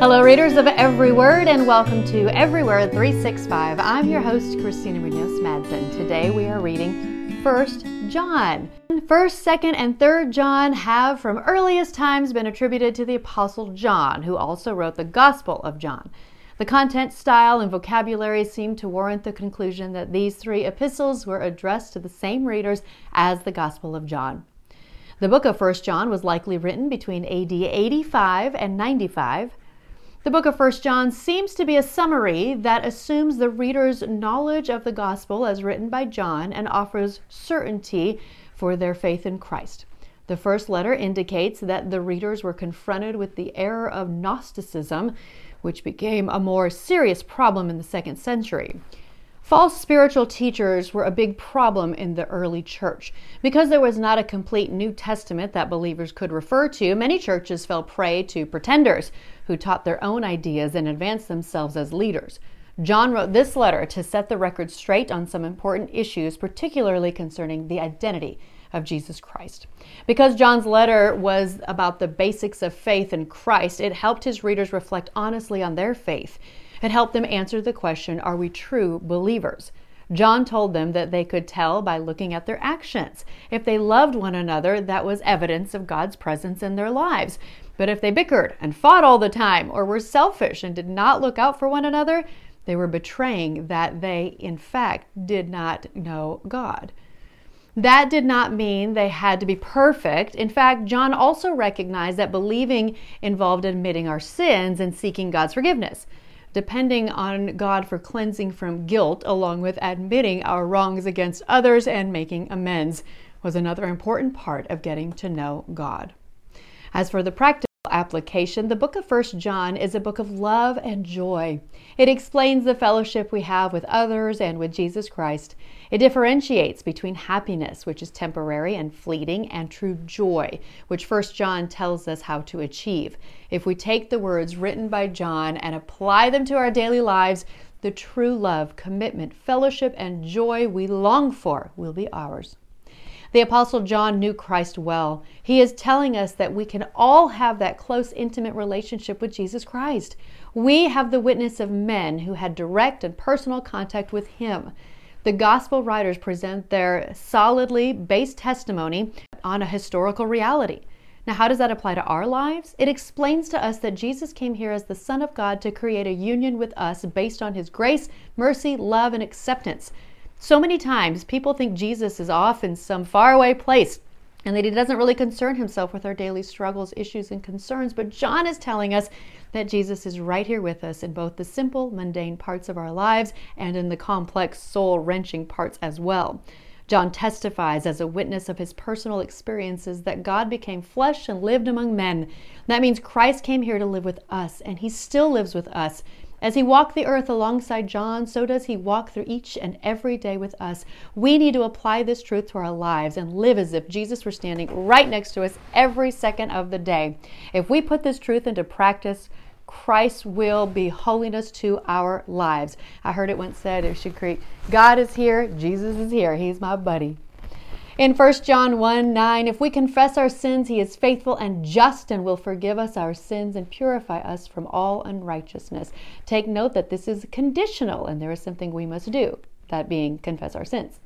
Hello, readers of Every Word, and welcome to Every Word 365. I'm your host, Christina Munoz Madsen. Today we are reading First John. First, second, and third John have from earliest times been attributed to the Apostle John, who also wrote the Gospel of John. The content, style, and vocabulary seem to warrant the conclusion that these three epistles were addressed to the same readers as the Gospel of John. The book of 1 John was likely written between AD 85 and 95. The book of 1 John seems to be a summary that assumes the reader's knowledge of the gospel as written by John and offers certainty for their faith in Christ. The first letter indicates that the readers were confronted with the error of Gnosticism, which became a more serious problem in the second century. False spiritual teachers were a big problem in the early church. Because there was not a complete New Testament that believers could refer to, many churches fell prey to pretenders who taught their own ideas and advanced themselves as leaders. John wrote this letter to set the record straight on some important issues, particularly concerning the identity of Jesus Christ. Because John's letter was about the basics of faith in Christ, it helped his readers reflect honestly on their faith it helped them answer the question Are we true believers? John told them that they could tell by looking at their actions. If they loved one another, that was evidence of God's presence in their lives. But if they bickered and fought all the time, or were selfish and did not look out for one another, they were betraying that they, in fact, did not know God. That did not mean they had to be perfect. In fact, John also recognized that believing involved admitting our sins and seeking God's forgiveness depending on God for cleansing from guilt, along with admitting our wrongs against others and making amends, was another important part of getting to know God. As for the practice, application, the book of First John is a book of love and joy. It explains the fellowship we have with others and with Jesus Christ. It differentiates between happiness, which is temporary and fleeting, and true joy, which First John tells us how to achieve. If we take the words written by John and apply them to our daily lives, the true love, commitment, fellowship, and joy we long for will be ours. The Apostle John knew Christ well. He is telling us that we can all have that close, intimate relationship with Jesus Christ. We have the witness of men who had direct and personal contact with Him. The gospel writers present their solidly based testimony on a historical reality. Now, how does that apply to our lives? It explains to us that Jesus came here as the Son of God to create a union with us based on His grace, mercy, love, and acceptance. So many times people think Jesus is off in some faraway place and that he doesn't really concern himself with our daily struggles, issues, and concerns. But John is telling us that Jesus is right here with us in both the simple, mundane parts of our lives and in the complex, soul wrenching parts as well. John testifies as a witness of his personal experiences that God became flesh and lived among men. That means Christ came here to live with us, and he still lives with us. As he walked the earth alongside John, so does he walk through each and every day with us. We need to apply this truth to our lives and live as if Jesus were standing right next to us every second of the day. If we put this truth into practice, Christ will be holiness to our lives. I heard it once said it should create God is here, Jesus is here, He's my buddy. In 1 John 1 9, if we confess our sins, he is faithful and just and will forgive us our sins and purify us from all unrighteousness. Take note that this is conditional and there is something we must do, that being confess our sins.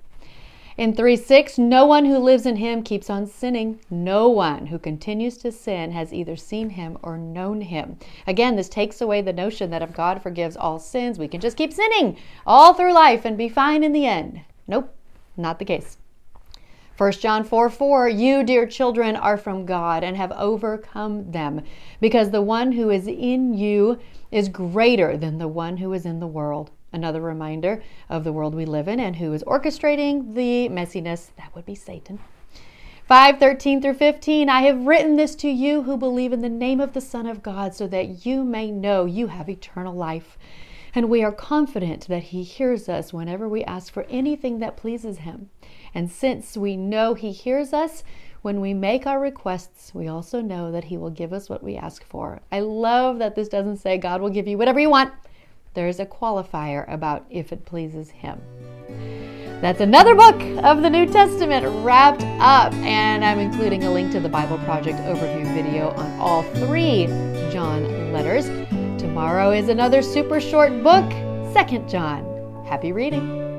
In 3 6, no one who lives in him keeps on sinning. No one who continues to sin has either seen him or known him. Again, this takes away the notion that if God forgives all sins, we can just keep sinning all through life and be fine in the end. Nope, not the case. 1 John 4 4, you, dear children, are from God and have overcome them, because the one who is in you is greater than the one who is in the world. Another reminder of the world we live in and who is orchestrating the messiness, that would be Satan. 5 13 through 15 I have written this to you who believe in the name of the Son of God, so that you may know you have eternal life. And we are confident that He hears us whenever we ask for anything that pleases Him. And since we know He hears us, when we make our requests, we also know that He will give us what we ask for. I love that this doesn't say God will give you whatever you want. There's a qualifier about if it pleases Him. That's another book of the New Testament wrapped up, and I'm including a link to the Bible Project overview video on all three John letters. Tomorrow is another super short book, 2nd John. Happy reading!